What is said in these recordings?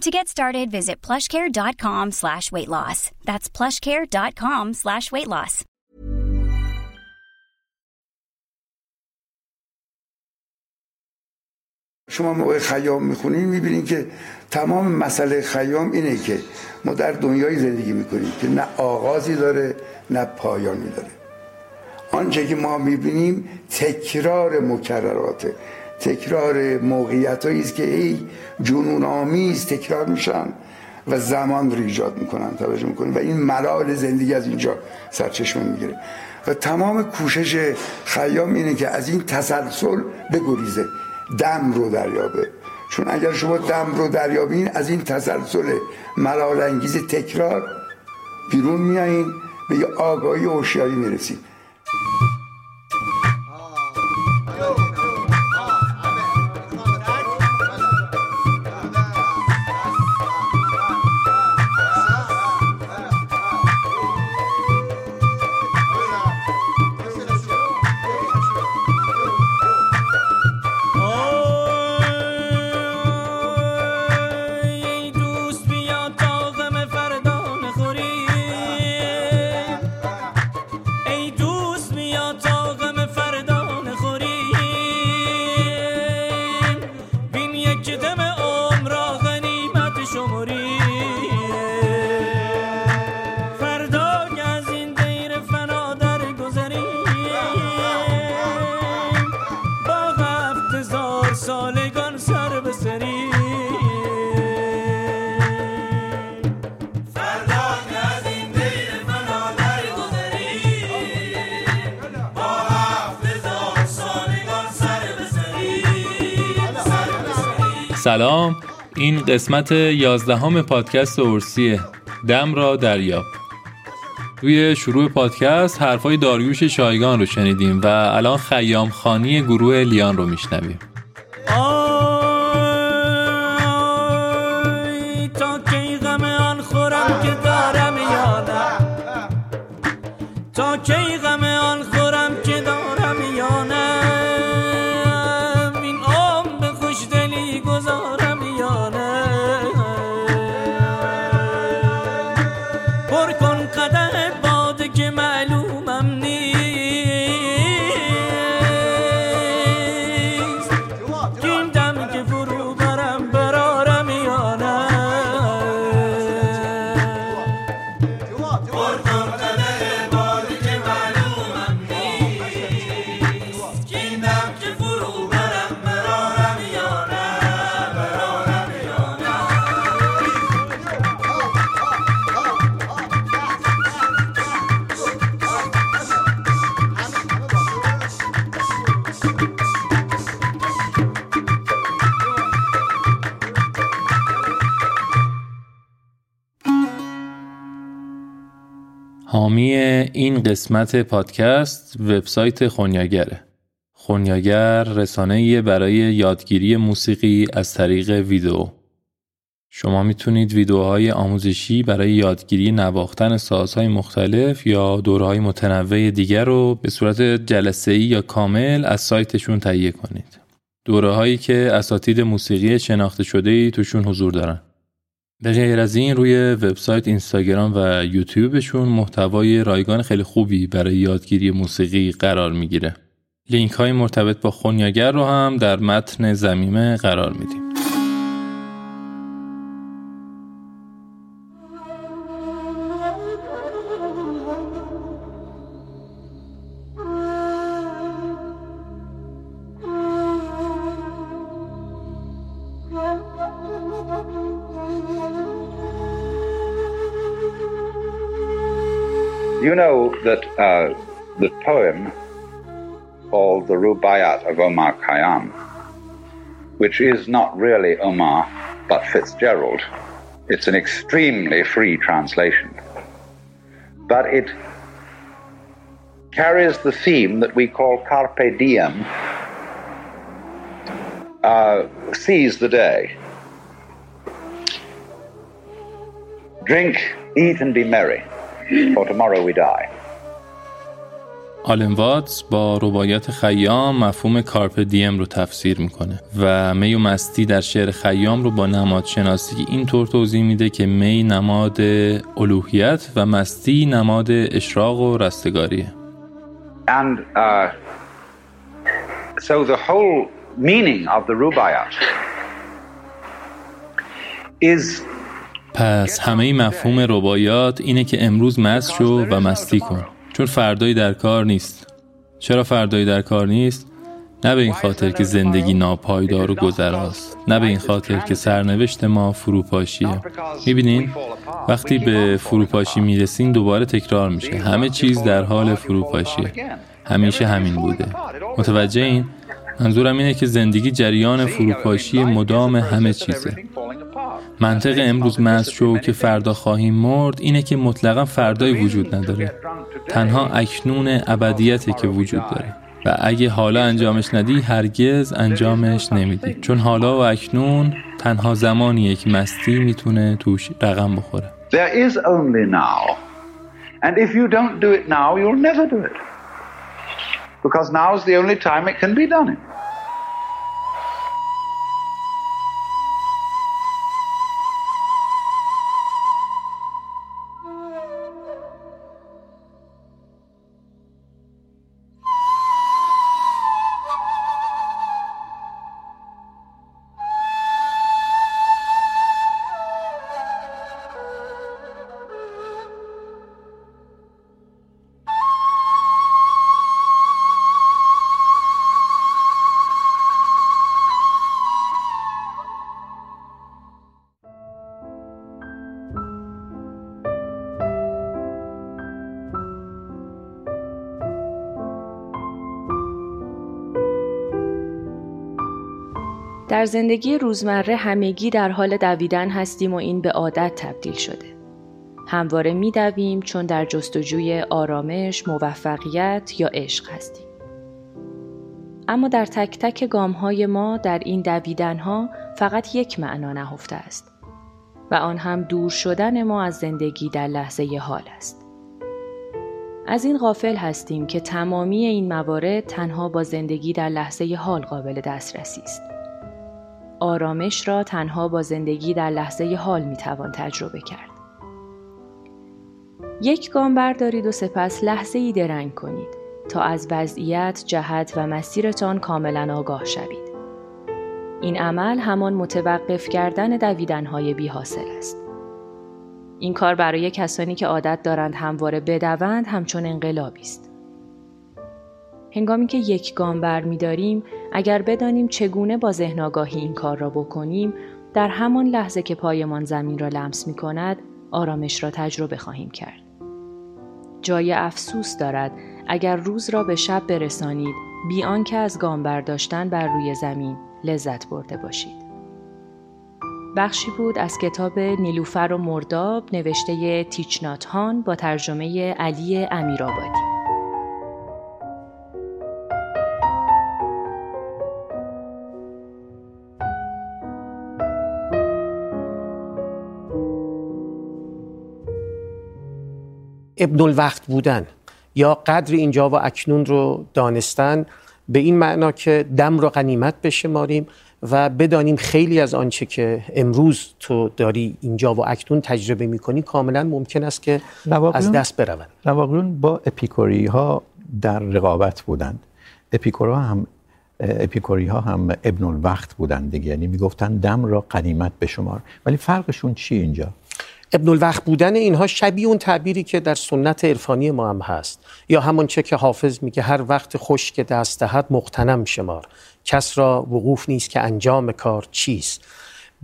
To get started, visit plushcare.com slash weight loss. That's plushcare.com slash weight loss. شما موقع خیام می‌خونین می‌بینین که تمام مسئله خیام اینه که ما در دنیای زندگی می‌کنیم که نه آغازی داره نه پایانی داره آنچه که ما می‌بینیم تکرار مکرراته تکرار موقعیت است که ای جنون آمیز تکرار میشن و زمان رو ایجاد می‌کنن توجه می‌کنن و این ملال زندگی از اینجا سرچشمه می‌گیره. و تمام کوشش خیام اینه که از این تسلسل بگریزه دم رو دریابه. چون اگر شما دم رو دریابین از این تسلسل ملال انگیز تکرار بیرون میایین به یه آگاهی و هوشیاری می‌رسید سلام. این قسمت یازدهم پادکست اورسیه دم را دریاب. توی شروع پادکست حرفای داریوش شایگان رو شنیدیم و الان خیام خانی گروه لیان رو میشنویم. تا کی غم آن که دارم یادم. تا کی حامی این قسمت پادکست وبسایت خونیاگره خونیاگر رسانه‌ای برای یادگیری موسیقی از طریق ویدیو شما می‌تونید ویدیوهای آموزشی برای یادگیری نواختن سازهای مختلف یا دورهای متنوع دیگر رو به صورت جلسه یا کامل از سایتشون تهیه کنید. دوره هایی که اساتید موسیقی شناخته شده ای توشون حضور دارن. به غیر از این روی وبسایت اینستاگرام و یوتیوبشون محتوای رایگان خیلی خوبی برای یادگیری موسیقی قرار می‌گیره. لینک های مرتبط با خونیاگر رو هم در متن زمیمه قرار میدیم. Uh, the poem called the Rubaiyat of Omar Khayyam, which is not really Omar but Fitzgerald, it's an extremely free translation, but it carries the theme that we call Carpe Diem, uh, seize the day. Drink, eat, and be merry, for tomorrow we die. آلن واتس با روایت خیام مفهوم کارپ دیم رو تفسیر می‌کنه و می و مستی در شعر خیام رو با نماد شناسی اینطور توضیح میده که می نماد الوهیت و مستی نماد اشراق و رستگاریه. And uh, so the whole meaning of the Rubaiyat is پس همه مفهوم ربایات اینه که امروز مست شو و مستی کن. چون فردایی در کار نیست. چرا فردایی در کار نیست؟ نه به این خاطر که زندگی ناپایدار و گذراست. نه به این خاطر که سرنوشت ما فروپاشیه. می‌بینین؟ وقتی به فروپاشی می‌رسین دوباره تکرار میشه. همه چیز در حال فروپاشیه. همیشه همین بوده. متوجه این؟ منظورم اینه که زندگی جریان فروپاشی مدام همه چیزه. منطق امروز مست شو که فردا خواهیم مرد اینه که مطلقا فردایی وجود نداره. تنها اکنون ابدیتی که وجود داره. و اگه حالا انجامش ندی هرگز انجامش نمیدی. چون حالا و اکنون تنها زمانیه که مستی می‌تونه توش رقم بخوره. There is only now. And if you don't do it now, you'll never do it. Because now the only time it can be done در زندگی روزمره همگی در حال دویدن هستیم و این به عادت تبدیل شده. همواره می دویم چون در جستجوی آرامش، موفقیت یا عشق هستیم. اما در تک تک گام های ما در این دویدن ها فقط یک معنا نهفته است و آن هم دور شدن ما از زندگی در لحظه حال است. از این غافل هستیم که تمامی این موارد تنها با زندگی در لحظه حال قابل دسترسی است. آرامش را تنها با زندگی در لحظه حال می توان تجربه کرد. یک گام بردارید و سپس لحظه ای درنگ کنید تا از وضعیت، جهت و مسیرتان کاملا آگاه شوید. این عمل همان متوقف کردن دویدنهای بی حاصل است. این کار برای کسانی که عادت دارند همواره بدوند همچون انقلابی است. هنگامی که یک گام بر می داریم، اگر بدانیم چگونه با ذهن آگاهی این کار را بکنیم، در همان لحظه که پایمان زمین را لمس می کند، آرامش را تجربه خواهیم کرد. جای افسوس دارد اگر روز را به شب برسانید بی آنکه از گام برداشتن بر روی زمین لذت برده باشید. بخشی بود از کتاب نیلوفر و مرداب نوشته تیچنات هان با ترجمه علی امیرآبادی. ابن الوقت بودن یا قدر اینجا و اکنون رو دانستن به این معنا که دم رو غنیمت بشماریم و بدانیم خیلی از آنچه که امروز تو داری اینجا و اکنون تجربه می‌کنی کاملا ممکن است که از دست بروند. نواقلون با اپیکوری ها در رقابت بودند. اپیکورا هم اپیکوری ها هم ابن الوقت بودند دیگه. یعنی می‌گفتن دم را قنیمت بشمار. ولی فرقشون چی اینجا؟ ابن الوقت بودن اینها شبیه اون تعبیری که در سنت عرفانی ما هم هست. یا همون چه که حافظ میگه هر وقت خوش که دست دهد مقتنم شمار. کس را وقوف نیست که انجام کار چیست.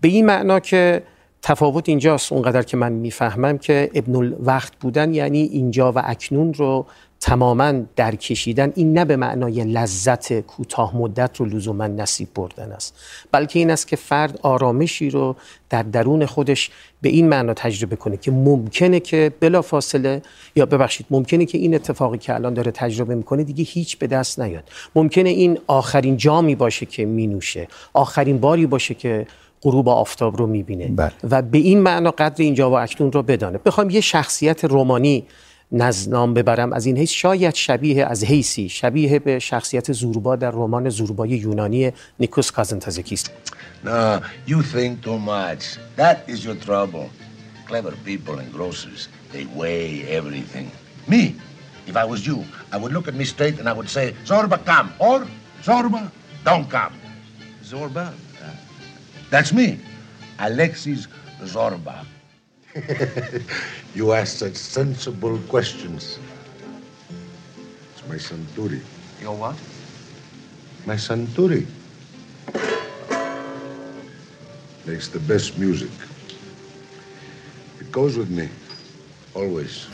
به این معنا که تفاوت اینجاست اونقدر که من می‌فهمم که ابن الوقت بودن یعنی اینجا و اکنون رو تماما درکشیدن این نه به معنای لذت کوتاه مدت رو لزوما نصیب بردن است. بلکه این است که فرد آرامشی رو در درون خودش به این معنا تجربه کنه که ممکنه که بلا فاصله یا ببخشید ممکنه که این اتفاقی که الان داره تجربه می‌کنه دیگه هیچ به دست نیاد. ممکنه این آخرین جامی باشه که مینوشه آخرین باری باشه که غروب آفتاب رو می‌بینه. بله. و به این معنا قدر اینجا و اکنون رو بدانه. بخوام یه شخصیت رومانی نام ببرم از این حیث شاید شبیه از حیثی شبیه به شخصیت زوربا در رمان زوربای یونانی نیکوس کازنتازکی است No, you think too much. That is your trouble. Clever people and grocers, they weigh everything. Me, if I was you, I would look at me straight and I would say, Zorba, come, or Zorba, don't come. Zorba, uh, that's me, Alexis Zorba. you ask such sensible questions. It's my son Turi. Your what? My son Turi. Makes the best music. It goes with me, always.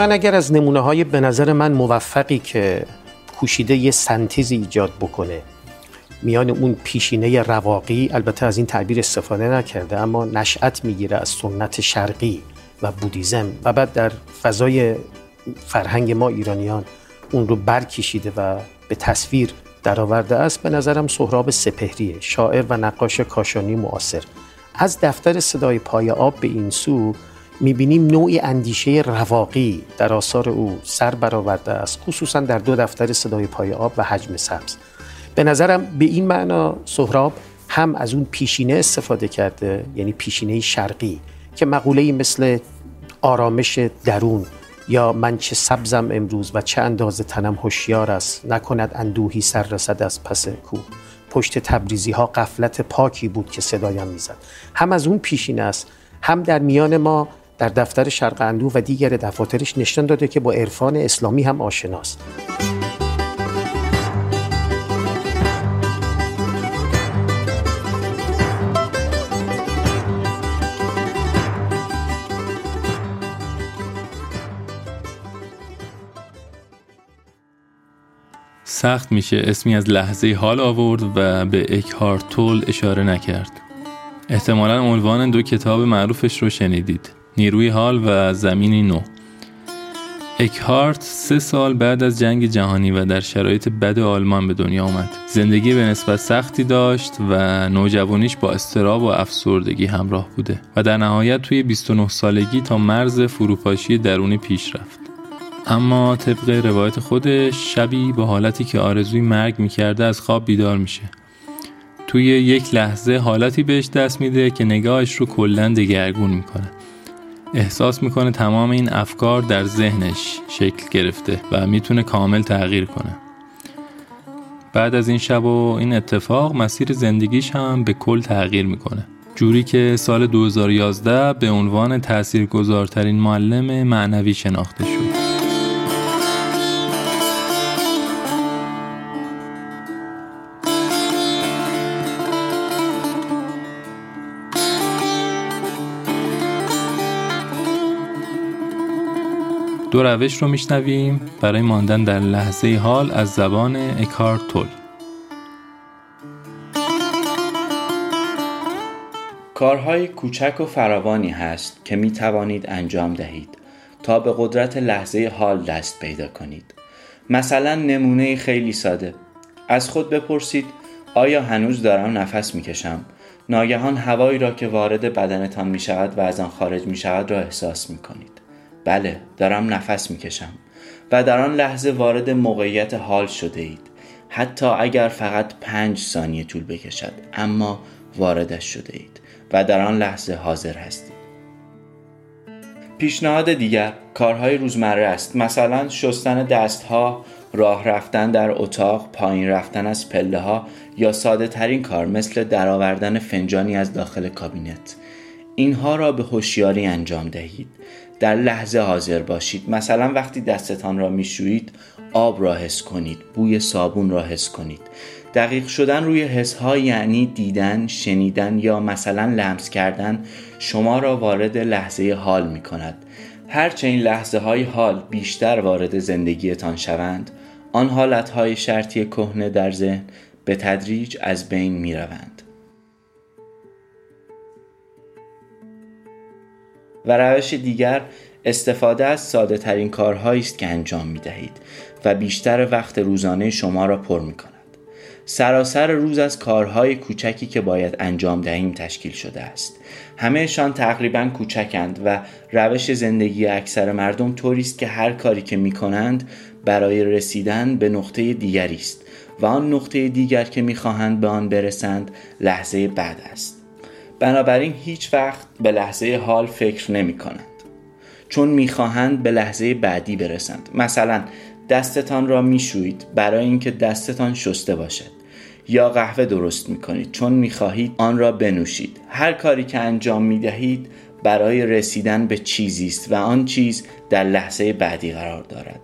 من اگر از نمونه های به نظر من موفقی که کوشیده یه سنتیزی ایجاد بکنه میان اون پیشینه رواقی البته از این تعبیر استفاده نکرده اما نشأت می‌گیره از سنت شرقی و بودیزم و بعد در فضای فرهنگ ما ایرانیان اون رو برکشیده و به تصویر درآورده است. به نظرم سهراب سپهریه شاعر و نقاش کاشانی معاصر. از دفتر صدای پای آب به این سو می‌بینیم نوعی اندیشه رواقی در آثار او سر برآورده است خصوصا در دو دفتر صدای پای آب و حجم سبز. به نظرم به این معنا سهراب هم از اون پیشینه استفاده کرده یعنی پیشینه شرقی که مقوله مثل آرامش درون یا من چه سبزم امروز و چه اندازه تنم هوشیار است نکند اندوهی سر رسد از پس کوه. پشت تبریزی ها قفلت پاکی بود که صدایم می‌زد. هم از اون پیشینه است هم در میان ما در دفتر شرق اندو و دیگر دفاترش نشان داده که با عرفان اسلامی هم آشناست. سخت میشه اسمی از لحظه حال آورد و به اکهارت تول اشاره نکرد. احتمالا عنوان دو کتاب معروفش رو شنیدید. نیروی حال و زمینی نو. اکهارت سه سال بعد از جنگ جهانی و در شرایط بد آلمان به دنیا آمد. زندگی به نسبت سختی داشت و نوجوانیش با استراب و افسردگی همراه بوده و در نهایت توی 29 سالگی تا مرز فروپاشی درونی پیش رفت. اما طبق روایت خودش شبی با حالتی که آرزوی مرگ می‌کرده از خواب بیدار میشه. توی یک لحظه حالتی بهش دست میده که نگاهش رو کلا دگرگون می‌کنه. احساس می‌کنه تمام این افکار در ذهنش شکل گرفته و می‌تونه کامل تغییر کنه. بعد از این شب و این اتفاق مسیر زندگیش هم به کل تغییر می‌کنه. جوری که سال 2011 به عنوان تاثیرگذارترین معلم معنوی شناخته شد. دو روش رو میشنویم. برای ماندن در لحظه حال از زبان اکارت تول. کارهای کوچک و فراوانی هست که می توانید انجام دهید تا به قدرت لحظه حال دست پیدا کنید. مثلا نمونه خیلی ساده. از خود بپرسید آیا هنوز دارم نفس می کشم؟ ناگهان هوایی را که وارد بدنتان می شود و از آن خارج می شود را احساس می کنید بله دارم نفس می کشم و در آن لحظه وارد موقعیت حال شده اید. حتی اگر فقط پنج ثانیه طول بکشد اما واردش شده اید و در آن لحظه حاضر هستید. پیشنهاد دیگر کارهای روزمره است. مثلا شستن دستها راه رفتن در اتاق پایین رفتن از پله ها یا ساده ترین کار مثل درآوردن فنجانی از داخل کابینت. اینها را به هوشیاری انجام دهید در لحظه حاضر باشید مثلا وقتی دستتان را میشویید آب را حس کنید بوی صابون را حس کنید دقیق شدن روی حس ها یعنی دیدن، شنیدن یا مثلا لمس کردن شما را وارد لحظه حال می کند. هرچه این لحظه های حال بیشتر وارد زندگیتان شوند آن حالت های شرطی کهنه در ذهن به تدریج از بین می روند. و روش دیگر استفاده از ساده ترین کارهایی است که انجام می دهید و بیشتر وقت روزانه شما را پر می کند. سراسر روز از کارهای کوچکی که باید انجام دهیم تشکیل شده است. همهشان تقریبا کوچکند و روش زندگی اکثر مردم طوری است که هر کاری که می کنند برای رسیدن به نقطه دیگری است و آن نقطه دیگر که می‌خواهند به آن برسند لحظه بعد است. بنابراین هیچ وقت به لحظه حال فکر نمی کنند چون می‌خواهند به لحظه بعدی برسند. مثلا دستتان را میشویید برای اینکه دستتان شسته باشد. یا قهوه درست می کنید چون می‌خواهید آن را بنوشید. هر کاری که انجام می دهید برای رسیدن به چیزی است و آن چیز در لحظه بعدی قرار دارد.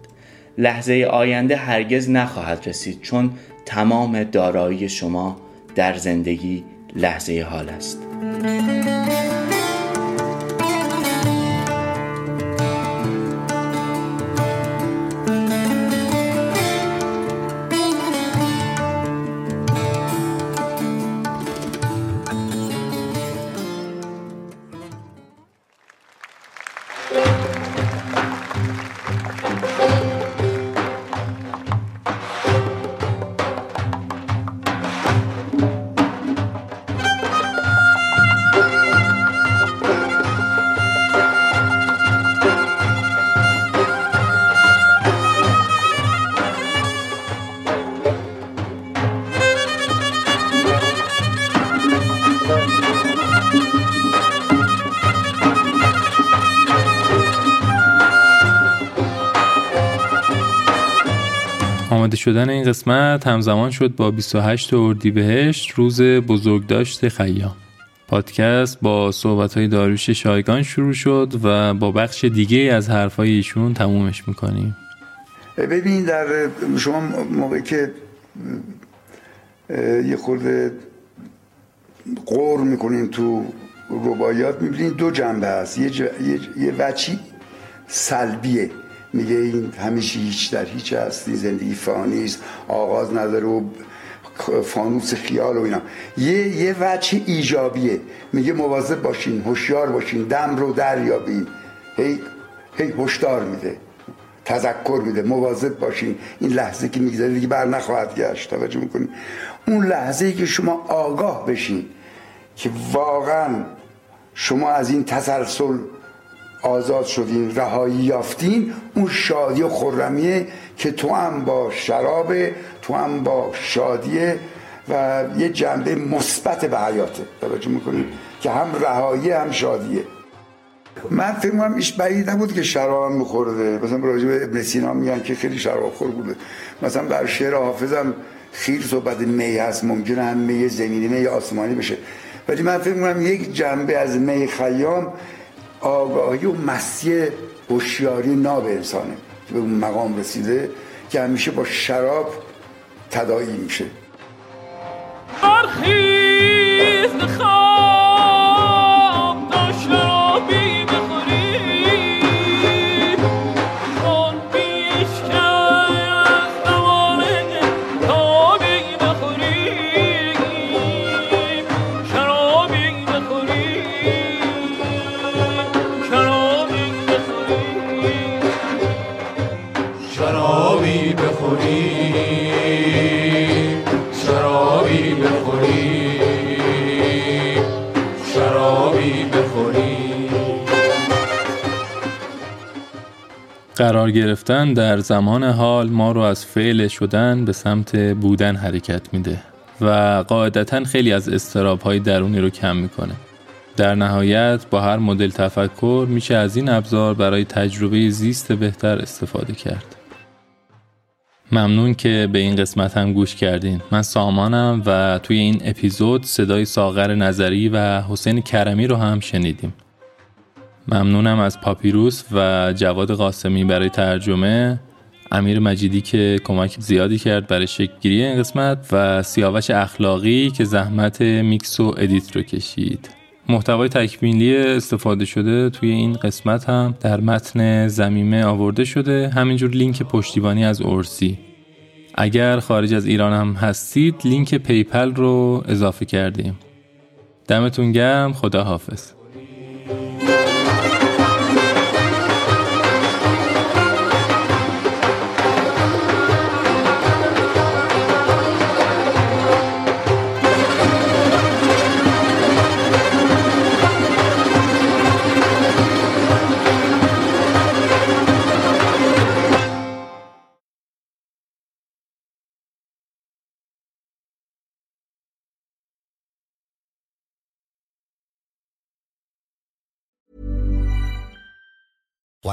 لحظه آینده هرگز نخواهد رسید چون تمام دارایی شما در زندگی لحظه حال است. آماده شدن این قسمت همزمان شد با 28 اردیبهشت روز بزرگداشت خیام. پادکست با صحبت های داروش شایگان شروع شد و با بخش دیگه از حرفای ایشون تمومش می‌کنیم. ببین در شما موقعی که یه خورده قور می‌کنیم تو ربایات می‌بینید دو جنبه هست. یه, ج... یه... یه وچی سلبیه. میگه این همیشه هیچ در هیچ هست این زندگی فانی است آغاز نداره و فانوس خیال و اینا. یه یه وجه ایجابیه. میگه مواظب باشین هوشیار باشین دم رو دریابین. هی هی هشدار میده تذکر میده. مواظب باشین. این لحظه که میگذره دیگه بر نخواهد گشت. توجه می‌کنین اون لحظه ای که شما آگاه بشین که واقعا شما از این تسلسل آزاد شدین رهایی یافتین اون شادی و خرمیه که تو هم با شراب تو هم با شادیه و یه جنبه مثبت به حیاته. توجه می‌کنین که هم رهایی هم شادیه. من فکر کنم ایش بعید نبود که شراب هم میخورده. مثلا راجع به ابن سینا میگن که خیلی شراب خور بوده. مثلا بر شعر حافظم خیلی صحبت می هست. ممکنه هم می زمینی می آسمانی بشه. ولی من فکر می‌کنم یک جنبه از می خیام آگاهی و مستی هوشیاری ناب انسانه که به اون مقام رسیده که همیشه با شراب تداعی میشه. برخیز قرار گرفتن در زمان حال ما رو از فعل شدن به سمت بودن حرکت میده و قاعدتا خیلی از استراب های درونی رو کم می‌کنه. در نهایت با هر مدل تفکر میشه از این ابزار برای تجربه زیست بهتر استفاده کرد. ممنون که به این قسمت هم گوش کردین. من سامانم و توی این اپیزود صدای ساغر نظری و حسین کرمی رو هم شنیدیم. ممنونم از پاپیروس و جواد قاسمی برای ترجمه. امیر مجیدی که کمک زیادی کرد برای شکلگیری این قسمت و سیاوش اخلاقی که زحمت میکس و edit رو کشید. محتوای تکمیلی استفاده شده توی این قسمت هم در متن ضمیمه آورده شده. همینجور لینک پشتیبانی از اورسی اگر خارج از ایران هم هستید لینک PayPal رو اضافه کردیم. دمتون گرم. خدا حافظ